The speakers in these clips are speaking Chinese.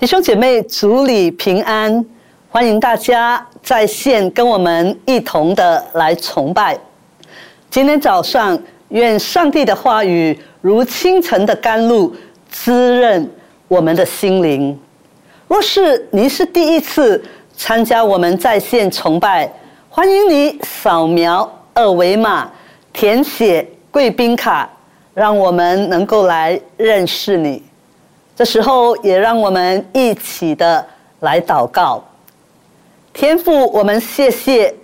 弟兄姐妹，主里平安，欢迎大家在线跟我们一同的来崇拜。今天早上，愿上帝的话语如清晨的甘露，滋润我们的心灵。若是您是第一次参加我们在线崇拜，欢迎你扫描二维码，填写贵宾卡，让我们能够来认识你。这时候，也让我们一起的来祷告。天父，我们谢谢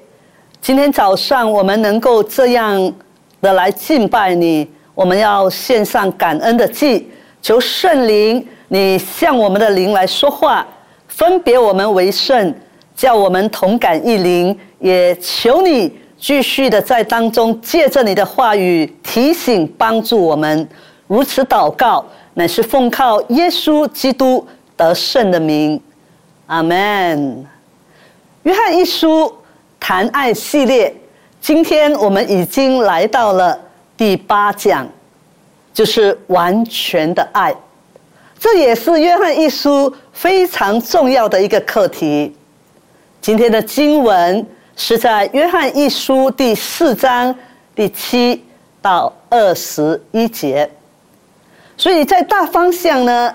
今天早上我们能够这样的来敬拜你。我们要献上感恩的祭，求圣灵你向我们的灵来说话，分别我们为圣，叫我们同感一灵。也求你继续的在当中借着你的话语提醒帮助我们。如此祷告。乃是奉靠耶稣基督得胜的名，阿门。约翰一书谈爱系列，今天我们已经来到了第八讲，就是完全的爱。这也是约翰一书非常重要的一个课题。今天的经文是在约翰一书第四章第七到二十一节。所以在大方向呢，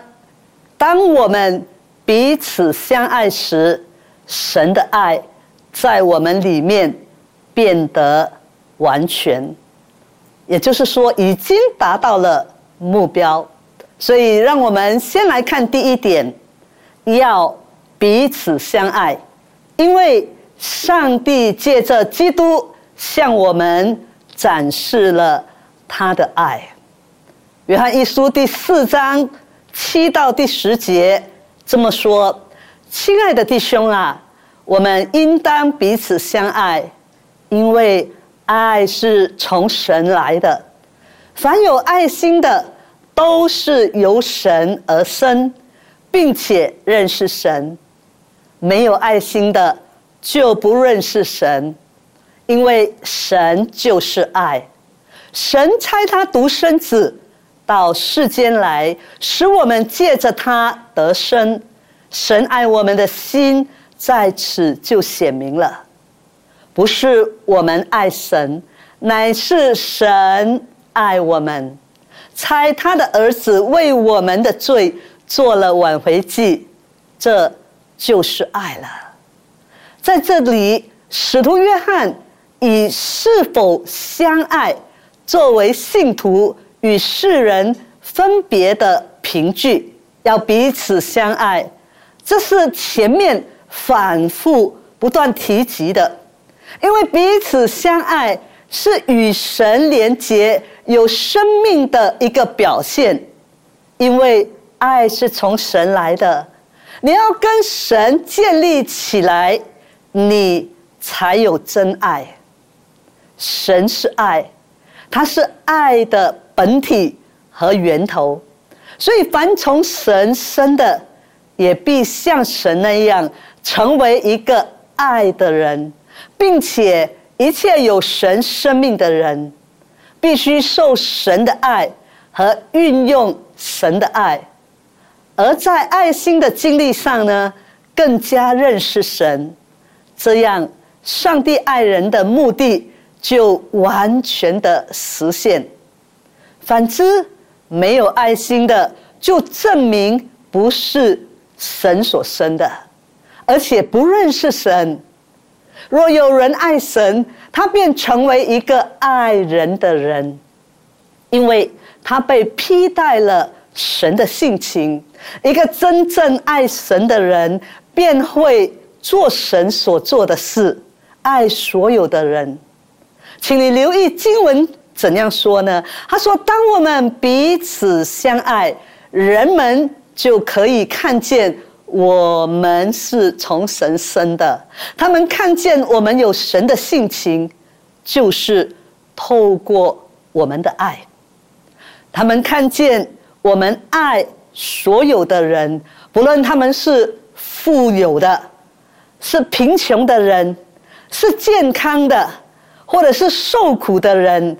当我们彼此相爱时，神的爱在我们里面变得完全，也就是说，已经达到了目标。所以，让我们先来看第一点：要彼此相爱，因为上帝借着基督向我们展示了他的爱。约翰一书第四章七到第十节这么说：“亲爱的弟兄啊，我们应当彼此相爱，因为爱是从神来的。凡有爱心的，都是由神而生，并且认识神；没有爱心的，就不认识神，因为神就是爱。神差他独生子。”到世间来，使我们借着他得生。神爱我们的心在此就显明了，不是我们爱神，乃是神爱我们。猜他的儿子为我们的罪做了挽回祭，这就是爱了。在这里，使徒约翰以是否相爱作为信徒。与世人分别的凭据，要彼此相爱，这是前面反复不断提及的。因为彼此相爱是与神连结、有生命的一个表现。因为爱是从神来的，你要跟神建立起来，你才有真爱。神是爱，他是爱的。本体和源头，所以凡从神生的，也必像神那样成为一个爱的人，并且一切有神生命的人，必须受神的爱和运用神的爱，而在爱心的经历上呢，更加认识神，这样上帝爱人的目的就完全的实现。反之，没有爱心的，就证明不是神所生的，而且不认识神。若有人爱神，他便成为一个爱人的人，因为他被披戴了神的性情。一个真正爱神的人，便会做神所做的事，爱所有的人。请你留意经文。怎样说呢？他说：“当我们彼此相爱，人们就可以看见我们是从神生的。他们看见我们有神的性情，就是透过我们的爱。他们看见我们爱所有的人，不论他们是富有的，是贫穷的人，是健康的，或者是受苦的人。”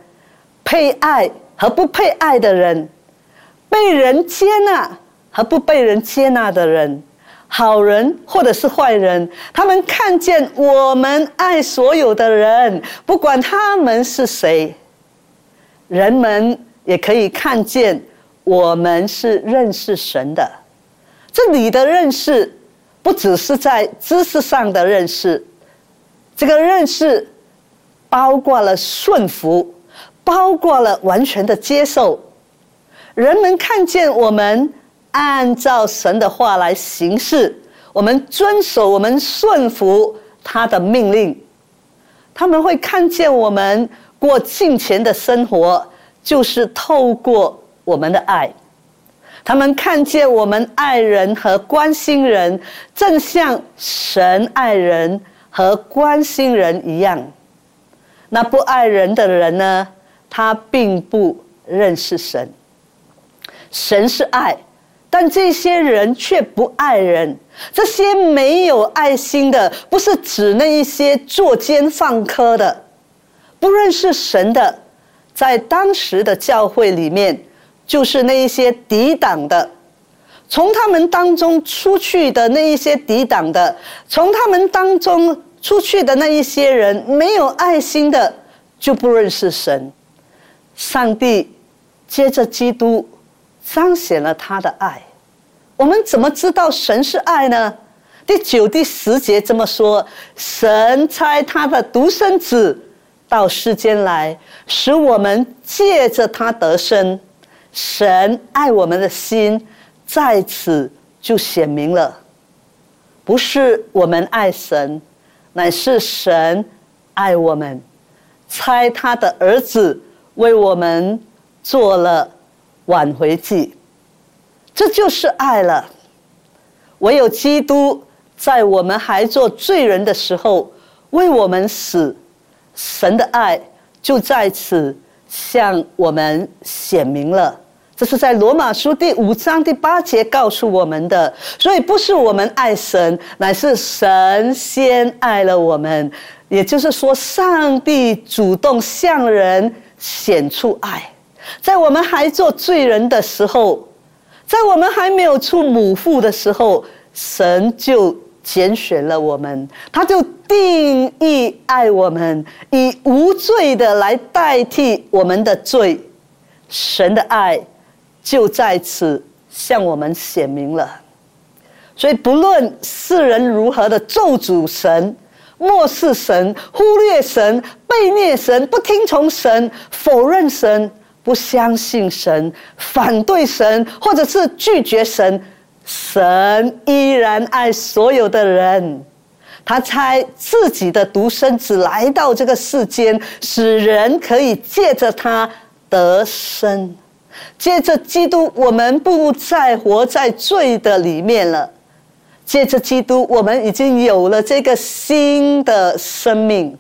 配爱和不配爱的人，被人接纳和不被人接纳的人，好人或者是坏人，他们看见我们爱所有的人，不管他们是谁。人们也可以看见我们是认识神的。这里的认识，不只是在知识上的认识，这个认识包括了顺服，包括了完全的接受。人们看见我们。按照神的话来行事，我们遵守，我们顺服他的命令，他们会看见我们过敬虔的生活，就是透过我们的爱。他们看见我们爱人和关心人，正像神爱人和关心人一样。那不爱人的人呢？他并不认识神。神是爱。但这些人却不爱人，这些没有爱心的，不是指那一些作奸犯科的、不认识神的，在当时的教会里面，就是那一些抵挡的，从他们当中出去的那一些抵挡的，从他们当中出去的那一些人，没有爱心的，就不认识神。上帝接着基督。彰显了他的爱，我们怎么知道神是爱呢？第九、第十节这么说：神差他的独生子到世间来，使我们借着他得生。神爱我们的心在此就显明了，不是我们爱神，乃是神爱我们，差他的儿子为我们做了。挽回祭，这就是爱了。唯有基督在我们还做罪人的时候为我们死，神的爱就在此向我们显明了。这是在罗马书第五章第八节告诉我们的。所以不是我们爱神，乃是神先爱了我们。也就是说，上帝主动向人显出爱。在我们还做罪人的时候，在我们还没有出母腹的时候，神就拣选了我们，他就定义爱我们，以无罪的来代替我们的罪。神的爱就在此向我们显明了。所以，不论世人如何的咒诅神、漠视神、忽略神、背逆神、不听从神、否认神。不相信神，反对神，或者是拒绝神，神依然爱所有的人。他差自己的独生子来到这个世间，使人可以借着他得生。借着基督，我们不再活在罪的里面了。借着基督，我们已经有了这个新的生命。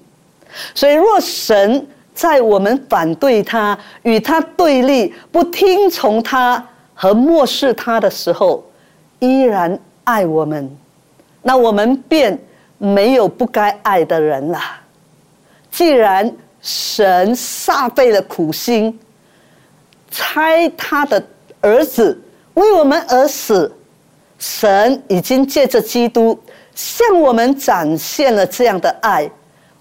所以，若神。在我们反对他、与他对立、不听从他和漠视他的时候，依然爱我们，那我们便没有不该爱的人了。既然神煞费了苦心，差他的儿子为我们而死，神已经借着基督向我们展现了这样的爱，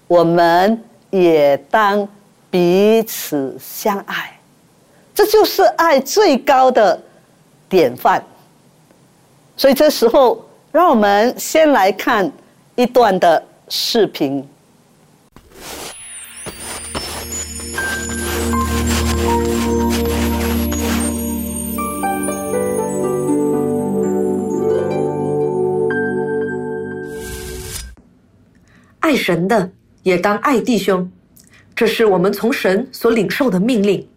我们也当。彼此相爱，这就是爱最高的典范。所以这时候，让我们先来看一段的视频。爱神的也当爱弟兄。这是我们从神所领受的命令。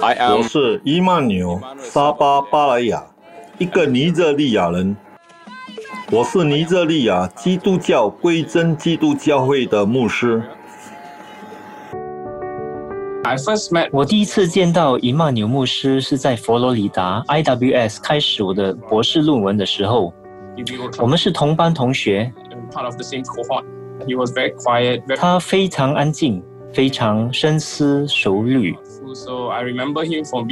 我是伊曼纽沙巴巴莱亚，一个尼日利亚人。我是尼日利亚基督教归真基督教会的牧师。我第一次见到伊曼纽牧师是在佛罗里达 IWS 开始我的博士论文的时候，我们是同班同学。他非常安静，非常深思熟虑。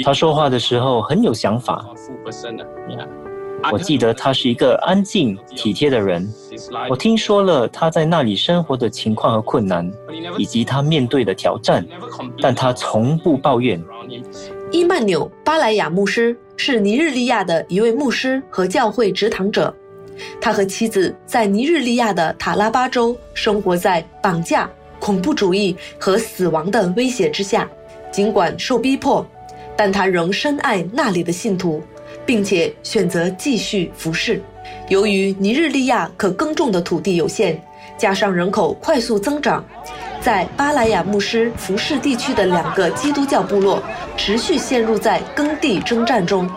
他说话的时候很有想法。我记得他是一个安静体贴的人。我听说了他在那里生活的情况和困难，以及他面对的挑战，但他从不抱怨。伊曼纽·巴莱亚牧师是尼日利亚的一位牧师和教会执堂者。他和妻子在尼日利亚的塔拉巴州生活在绑架、恐怖主义和死亡的威胁之下。尽管受逼迫，但他仍深爱那里的信徒。并且选择继续服侍。由于尼日利亚可耕种的土地有限，加上人口快速增长，在巴莱亚牧师服侍地区的两个基督教部落持续陷入在耕地征战中。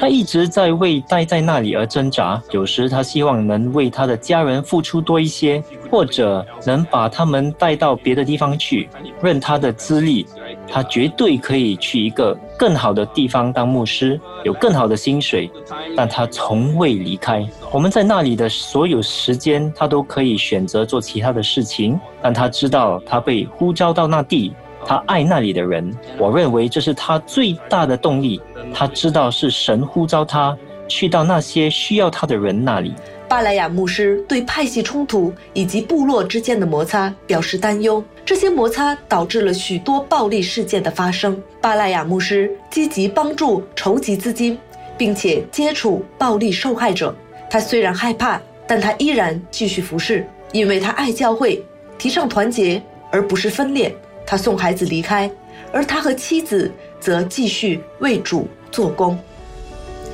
他一直在为待在那里而挣扎。有时他希望能为他的家人付出多一些，或者能把他们带到别的地方去。任他的资历。他绝对可以去一个更好的地方当牧师，有更好的薪水，但他从未离开。我们在那里的所有时间，他都可以选择做其他的事情，但他知道他被呼召到那地，他爱那里的人。我认为这是他最大的动力。他知道是神呼召他去到那些需要他的人那里。巴莱亚牧师对派系冲突以及部落之间的摩擦表示担忧，这些摩擦导致了许多暴力事件的发生。巴莱亚牧师积极帮助筹集资金，并且接触暴力受害者。他虽然害怕，但他依然继续服侍，因为他爱教会，提倡团结而不是分裂。他送孩子离开，而他和妻子则继续为主做工。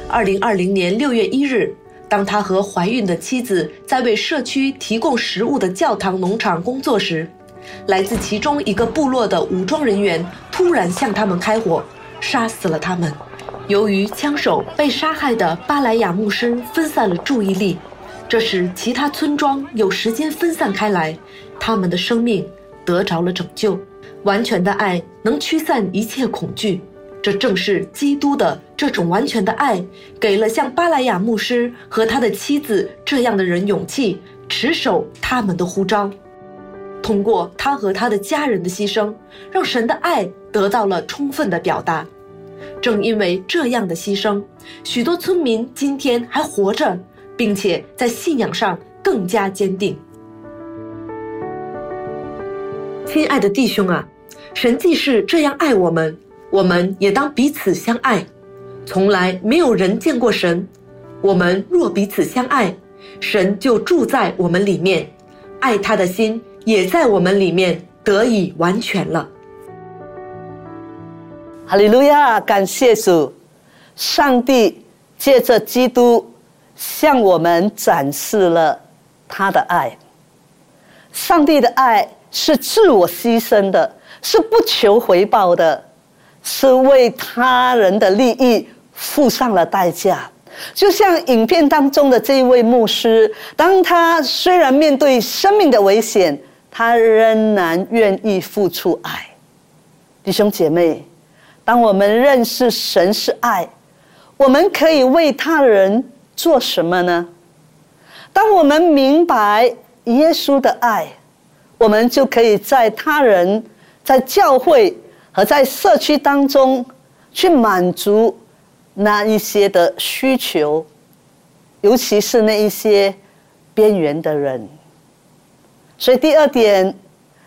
二零二零年六月一日。当他和怀孕的妻子在为社区提供食物的教堂农场工作时，来自其中一个部落的武装人员突然向他们开火，杀死了他们。由于枪手被杀害的巴莱亚牧师分散了注意力，这使其他村庄有时间分散开来，他们的生命得着了拯救。完全的爱能驱散一切恐惧。这正是基督的这种完全的爱，给了像巴莱亚牧师和他的妻子这样的人勇气，持守他们的呼召。通过他和他的家人的牺牲，让神的爱得到了充分的表达。正因为这样的牺牲，许多村民今天还活着，并且在信仰上更加坚定。亲爱的弟兄啊，神既是这样爱我们。我们也当彼此相爱，从来没有人见过神。我们若彼此相爱，神就住在我们里面，爱他的心也在我们里面得以完全了。哈利路亚！感谢主，上帝借着基督向我们展示了他的爱。上帝的爱是自我牺牲的，是不求回报的。是为他人的利益付上了代价，就像影片当中的这一位牧师，当他虽然面对生命的危险，他仍然愿意付出爱。弟兄姐妹，当我们认识神是爱，我们可以为他人做什么呢？当我们明白耶稣的爱，我们就可以在他人在教会。和在社区当中去满足那一些的需求，尤其是那一些边缘的人。所以第二点，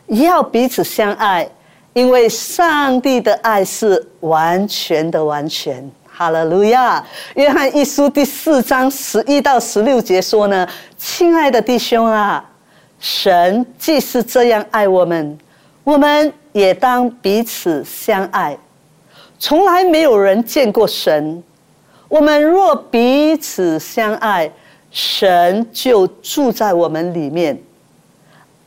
要彼此相爱，因为上帝的爱是完全的完全。哈利路亚！约翰一书第四章十一到十六节说呢：“亲爱的弟兄啊，神既是这样爱我们，我们。”也当彼此相爱。从来没有人见过神。我们若彼此相爱，神就住在我们里面，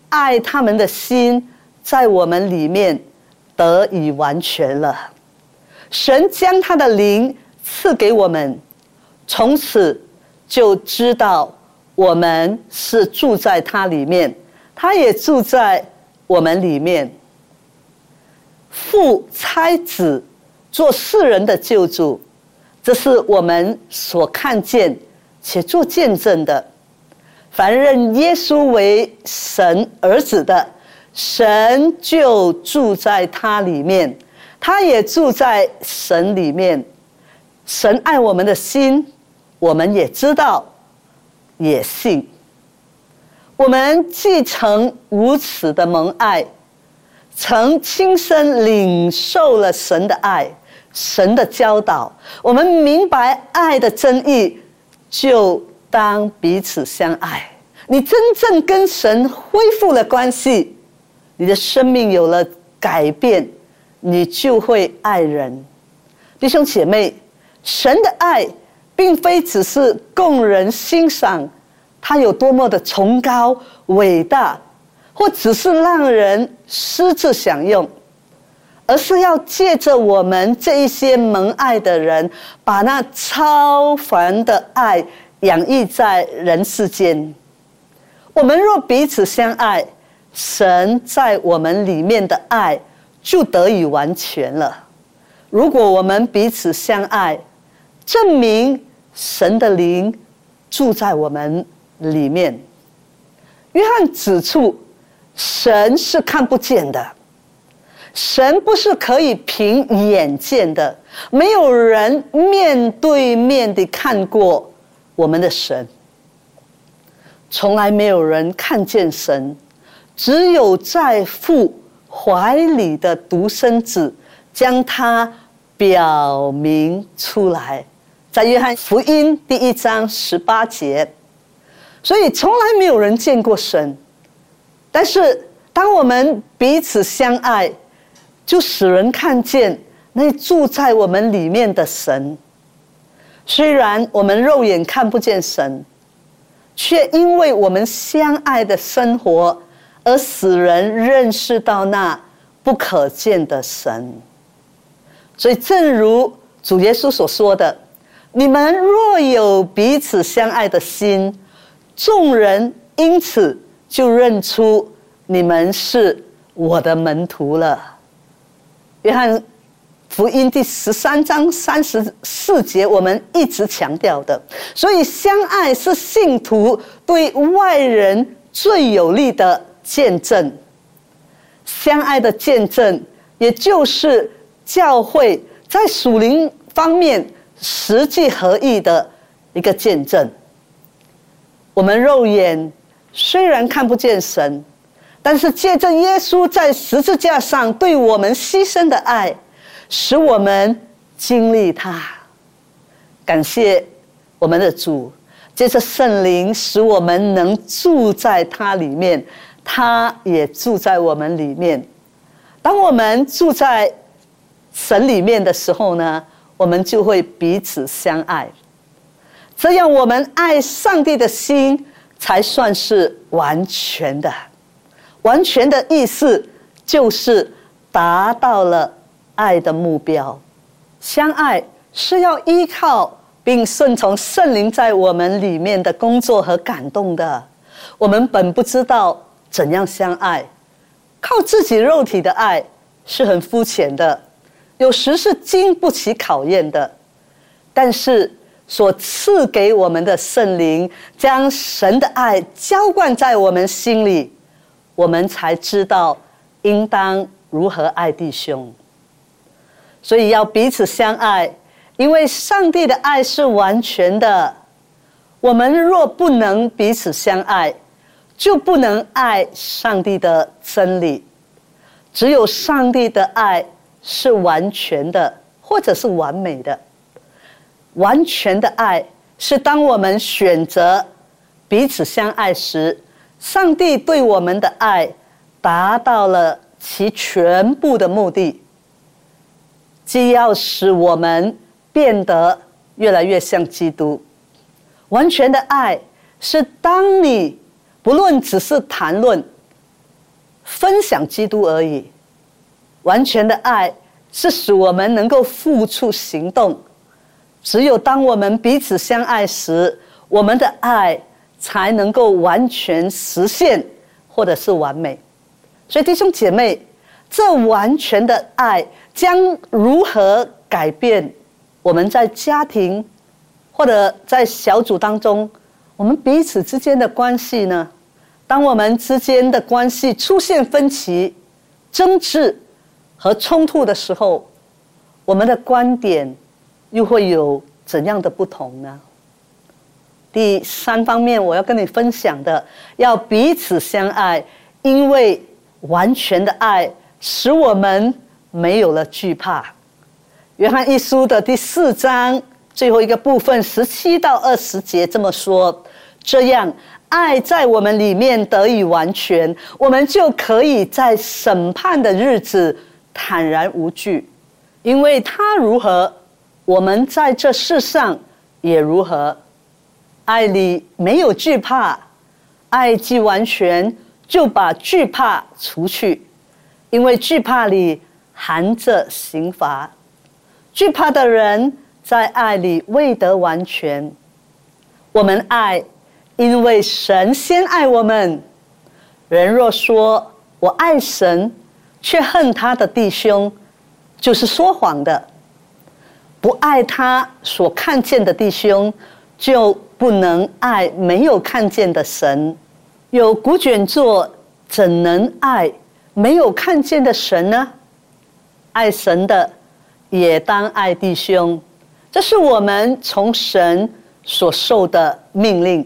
爱他们的心在我们里面得以完全了。神将他的灵赐给我们，从此就知道我们是住在他里面，他也住在我们里面。父差子做世人的救主，这是我们所看见且做见证的。凡认耶稣为神儿子的，神就住在他里面，他也住在神里面。神爱我们的心，我们也知道，也信。我们既曾如此的蒙爱，曾亲身领受了神的爱，神的教导，我们明白爱的真意，就当彼此相爱。你真正跟神恢复了关系，你的生命有了改变，你就会爱人。弟兄姐妹，神的爱并非只是供人欣赏，它有多么的崇高伟大，或只是让人私自享用，而是要借着我们这一些蒙爱的人，把那超凡的爱养育在人世间。我们若彼此相爱，神在我们里面的爱就得以完全了。如果我们彼此相爱，证明神的灵住在我们里面。约翰指出，神是看不见的，神不是可以凭眼见的，没有人面对面的看过我们的神。从来没有人看见神，只有在父怀里的独生子将他表明出来，在约翰福音第一章十八节。所以从来没有人见过神，但是当我们彼此相爱，就使人看见那住在我们里面的神。虽然我们肉眼看不见神。却因为我们相爱的生活，而使人认识到那不可见的神。所以，正如主耶稣所说的：“你们若有彼此相爱的心，众人因此就认出你们是我的门徒了。”约翰。福音第十三章三十四节，我们一直强调的，所以相爱是信徒对外人最有力的见证。相爱的见证，也就是教会在属灵方面实际合意的一个见证。我们肉眼虽然看不见神，但是借着耶稣在十字架上对我们牺牲的爱。使我们经历它，感谢我们的主，借着圣灵，使我们能住在它里面，它也住在我们里面。当我们住在神里面的时候呢，我们就会彼此相爱，这样我们爱上帝的心才算是完全的。完全的意思就是达到了。爱的目标，相爱是要依靠并顺从圣灵在我们里面的工作和感动的。我们本不知道怎样相爱，靠自己肉体的爱是很肤浅的，有时是经不起考验的。但是所赐给我们的圣灵，将神的爱浇灌在我们心里，我们才知道应当如何爱弟兄。所以要彼此相爱，因为上帝的爱是完全的。我们若不能彼此相爱，就不能爱上帝的真理。只有上帝的爱是完全的，或者是完美的。完全的爱是当我们选择彼此相爱时，上帝对我们的爱达到了其全部的目的。既要使我们变得越来越像基督，完全的爱是当你不论只是谈论、分享基督而已，完全的爱是使我们能够付出行动。只有当我们彼此相爱时，我们的爱才能够完全实现，或者是完美。所以弟兄姐妹，这完全的爱。将如何改变我们在家庭或者在小组当中，我们彼此之间的关系呢？当我们之间的关系出现分歧、争执和冲突的时候，我们的观点又会有怎样的不同呢？第三方面，我要跟你分享的，要彼此相爱，因为完全的爱使我们没有了惧怕。约翰一书的第四章最后一个部分，十七到二十节这么说：这样。爱在我们里面得以完全，我们就可以在审判的日子坦然无惧，因为他如何，我们在这世上也如何。爱里没有惧怕，爱既完全，就把惧怕除去，因为惧怕里含着刑罚。惧怕的人在爱里未得完全。我们爱。因为神先爱我们，人若说我爱神，却恨他的弟兄，就是说谎的；不爱他所看见的弟兄，就不能爱没有看见的神。有古卷作，怎能爱没有看见的神呢？爱神的，也当爱弟兄，这是我们从神所受的命令。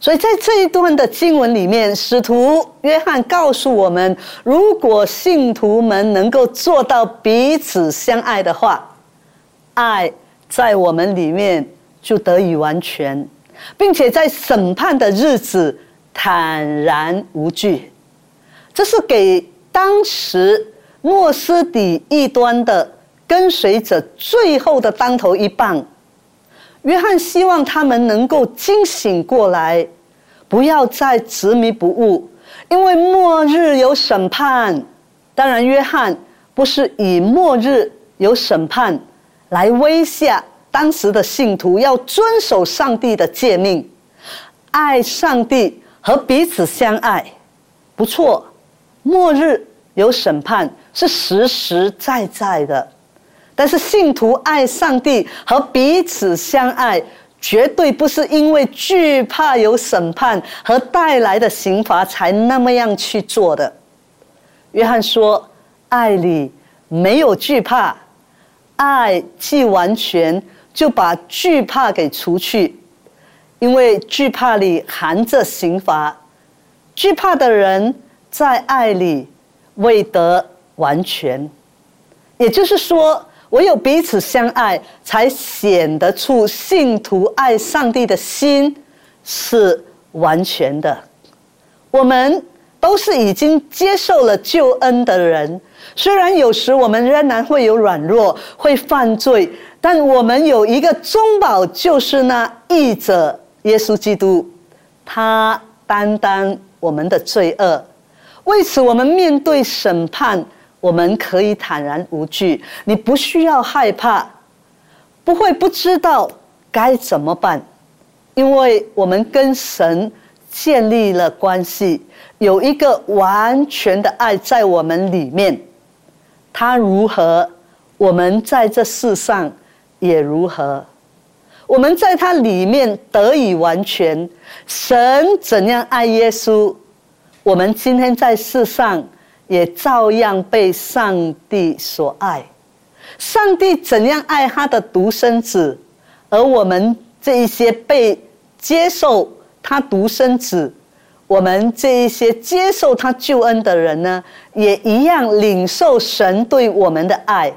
所以在这一段的经文里面，使徒约翰告诉我们：如果信徒们能够做到彼此相爱的话，爱在我们里面就得以完全，并且在审判的日子坦然无惧。这是给当时诺斯底异端的跟随者最后的当头一棒。约翰希望他们能够惊醒过来，不要再执迷不悟，因为末日有审判。当然，约翰不是以末日有审判来威吓当时的信徒要遵守上帝的诫命，爱上帝和彼此相爱。不错，末日有审判是实实在在的。但是信徒爱上帝和彼此相爱，绝对不是因为惧怕有审判和带来的刑罚才那么样去做的。约翰说：“爱里没有惧怕，爱既完全，就把惧怕给除去，因为惧怕里含着刑罚。惧怕的人在爱里未得完全，也就是说。”唯有彼此相爱，才显得出信徒爱上帝的心是完全的。我们都是已经接受了救恩的人，虽然有时我们仍然会有软弱、会犯罪，但我们有一个中保，就是那义者耶稣基督，他担当我们的罪恶，为此我们面对审判。我们可以坦然无惧，你不需要害怕，不会不知道该怎么办，因为我们跟神建立了关系，有一个完全的爱在我们里面。他如何，我们在这世上也如何。我们在他里面得以完全。神怎样爱耶稣，我们今天在世上。也照样被上帝所爱。上帝怎样爱他的独生子，而我们这一些被接受他独生子，我们这一些接受他救恩的人呢，也一样领受神对我们的爱。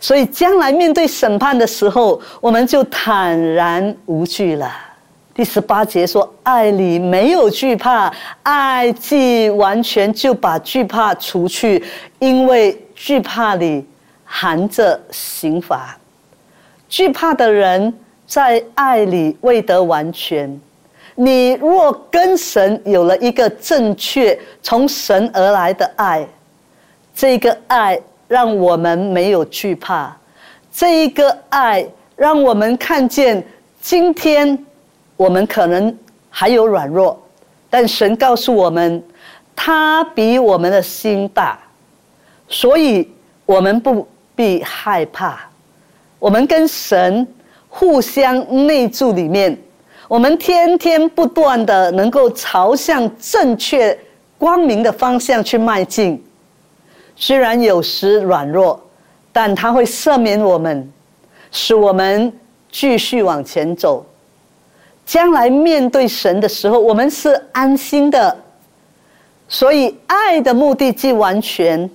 所以将来面对审判的时候，我们就坦然无惧了。第十八节说：“爱里没有惧怕，爱既完全，就把惧怕除去，因为惧怕里含着刑罚。惧怕的人在爱里未得完全。你若跟神有了一个正确从神而来的爱，这个爱让我们没有惧怕，这一个爱让我们看见今天。”我们可能还有软弱，但神告诉我们，他比我们的心大，所以我们不必害怕。我们跟神互相内住里面，我们天天不断的能够朝向正确光明的方向去迈进。虽然有时软弱，但他会赦免我们，使我们继续往前走。将来面对神的时候，我们是安心的。所以，爱的目的既完全，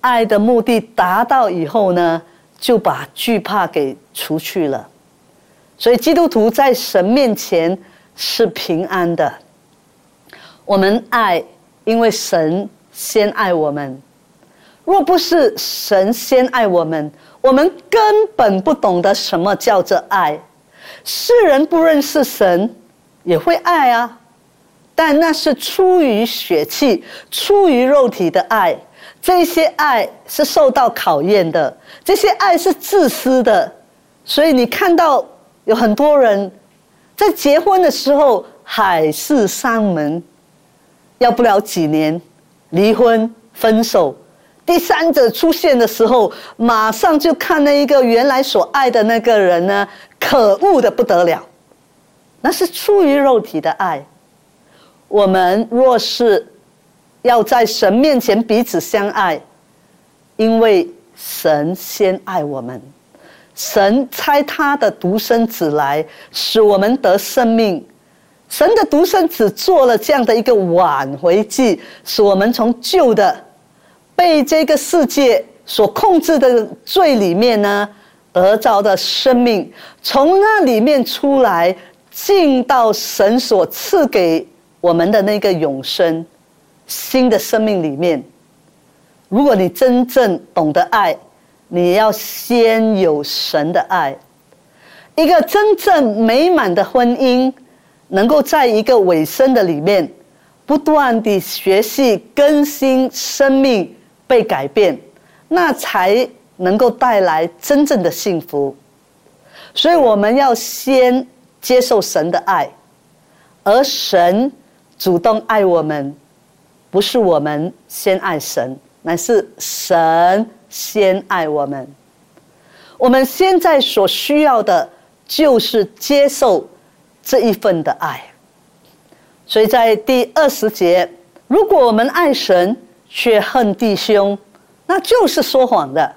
爱的目的达到以后呢，就把惧怕给除去了。所以，基督徒在神面前是平安的。我们爱，因为神先爱我们。若不是神先爱我们，我们根本不懂得什么叫做爱。世人不认识神，也会爱啊，但那是出于血气、出于肉体的爱。这些爱是受到考验的，这些爱是自私的。所以你看到有很多人在结婚的时候海誓山盟，要不了几年离婚分手。第三者出现的时候，马上就看那一个原来所爱的那个人呢，可恶的不得了。那是出于肉体的爱。我们若是要在神面前彼此相爱，因为神先爱我们，神差他的独生子来使我们得生命。神的独生子做了这样的一个挽回祭，使我们从旧的。被这个世界所控制的罪里面呢，而造的生命，从那里面出来，进到神所赐给我们的那个永生新的生命里面。如果你真正懂得爱，你要先有神的爱。一个真正美满的婚姻，能够在一个尾声的里面，不断地学习更新生命。被改变，那才能够带来真正的幸福。所以我们要先接受神的爱，而神主动爱我们，不是我们先爱神，乃是神先爱我们。我们现在所需要的就是接受这一份的爱。所以在第二十节，如果我们爱神，却恨弟兄，那就是说谎的。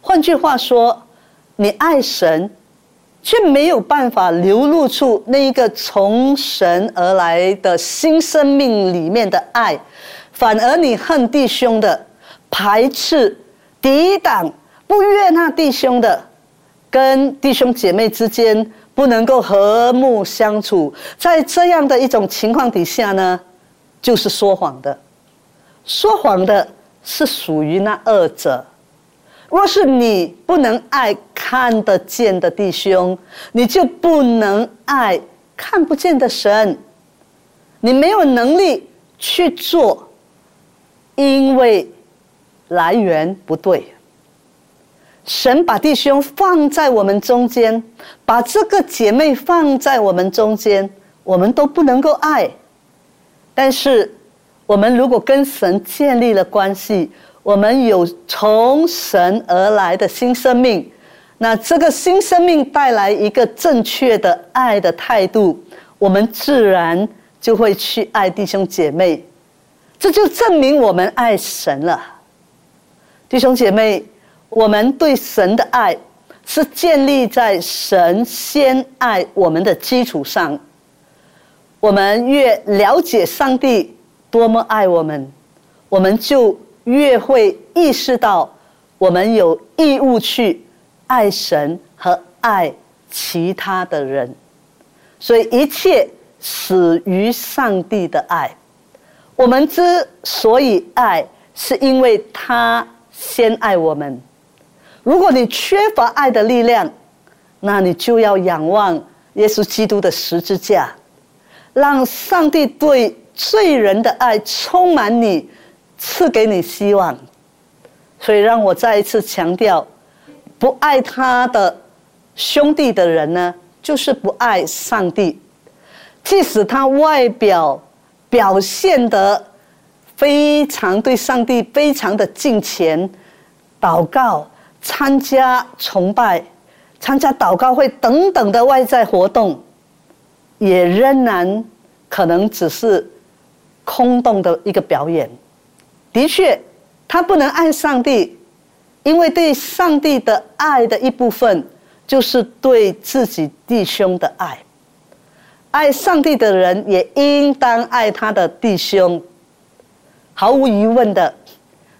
换句话说，你爱神，却没有办法流露出那一个从神而来的新生命里面的爱，反而你恨弟兄的，排斥、抵挡、不悦纳弟兄的，跟弟兄姐妹之间不能够和睦相处，在这样的一种情况底下呢，就是说谎的。说谎的是属于那二者。若是你不能爱看得见的弟兄，你就不能爱看不见的神。你没有能力去做，因为来源不对。神把弟兄放在我们中间，把这个姐妹放在我们中间，我们都不能够爱。但是。我们如果跟神建立了关系，我们有从神而来的新生命，那这个新生命带来一个正确的爱的态度，我们自然就会去爱弟兄姐妹，这就证明我们爱神了。弟兄姐妹，我们对神的爱是建立在神先爱我们的基础上，我们越了解上帝。多么爱我们，我们就越会意识到，我们有义务去爱神和爱其他的人。所以一切始于上帝的爱。我们之所以爱，是因为他先爱我们。如果你缺乏爱的力量，那你就要仰望耶稣基督的十字架，让上帝对。罪人的爱充满你，赐给你希望，所以让我再一次强调：不爱他的兄弟的人呢，就是不爱上帝。即使他外表表现得非常对上帝非常的敬虔、祷告、参加崇拜、参加祷告会等等的外在活动。也仍然可能只是空洞的一个表演。的确，他不能爱上帝，因为对上帝的爱的一部分，就是对自己弟兄的爱。爱上帝的人也应当爱他的弟兄。毫无疑问的，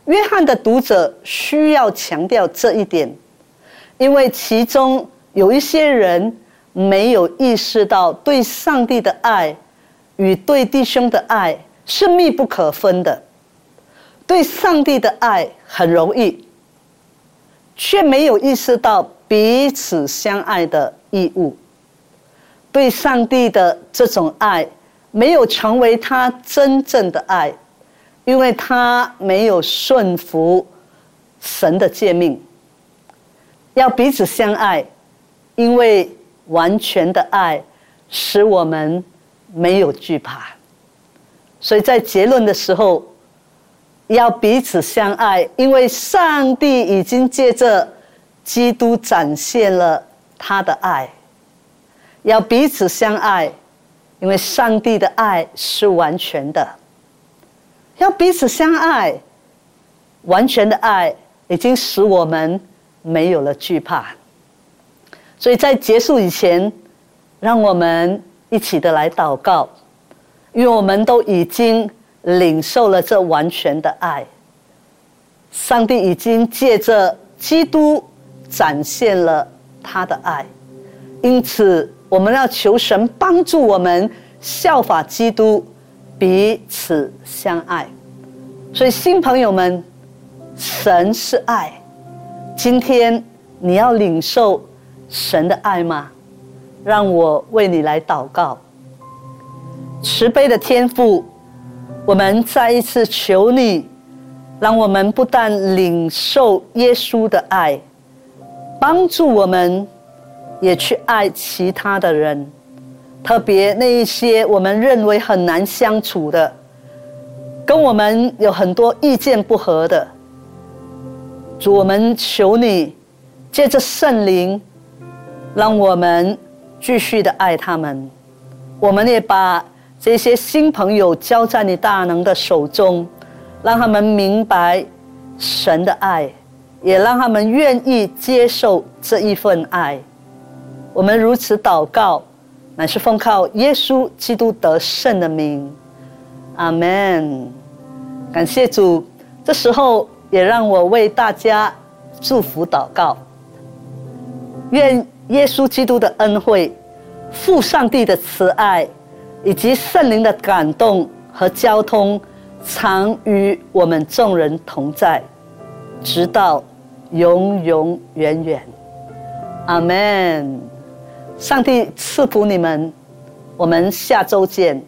约翰的读者需要强调这一点，因为其中有一些人没有意识到对上帝的爱与对弟兄的爱是密不可分的。对上帝的爱很容易，却没有意识到彼此相爱的义务。对上帝的这种爱，没有成为他真正的爱，因为他没有顺服神的诫命。要彼此相爱，因为完全的爱使我们没有惧怕。所以在结论的时候。要彼此相爱，因为上帝已经借着基督展现了他的爱。要彼此相爱，因为上帝的爱是完全的。要彼此相爱，完全的爱已经使我们没有了惧怕。所以在结束以前，让我们一起的来祷告，因为我们都已经。领受了这完全的爱，上帝已经借着基督展现了他的爱，因此我们要求神帮助我们效法基督，彼此相爱。所以新朋友们，神是爱，今天你要领受神的爱吗？让我为你来祷告，慈悲的天父。我们再一次求你，让我们不但领受耶稣的爱，帮助我们也去爱其他的人，特别那一些我们认为很难相处的，跟我们有很多意见不合的。主，我们求你借着圣灵，让我们继续的爱他们。我们也把。这些新朋友交在你大能的手中，让他们明白神的爱，也让他们愿意接受这一份爱。我们如此祷告，乃是奉靠耶稣基督得胜的名。阿门。感谢主。这时候也让我为大家祝福祷告。愿耶稣基督的恩惠、父上帝的慈爱。以及圣灵的感动和交通，常与我们众人同在，直到永永远远。阿门。上帝赐福你们，我们下周见。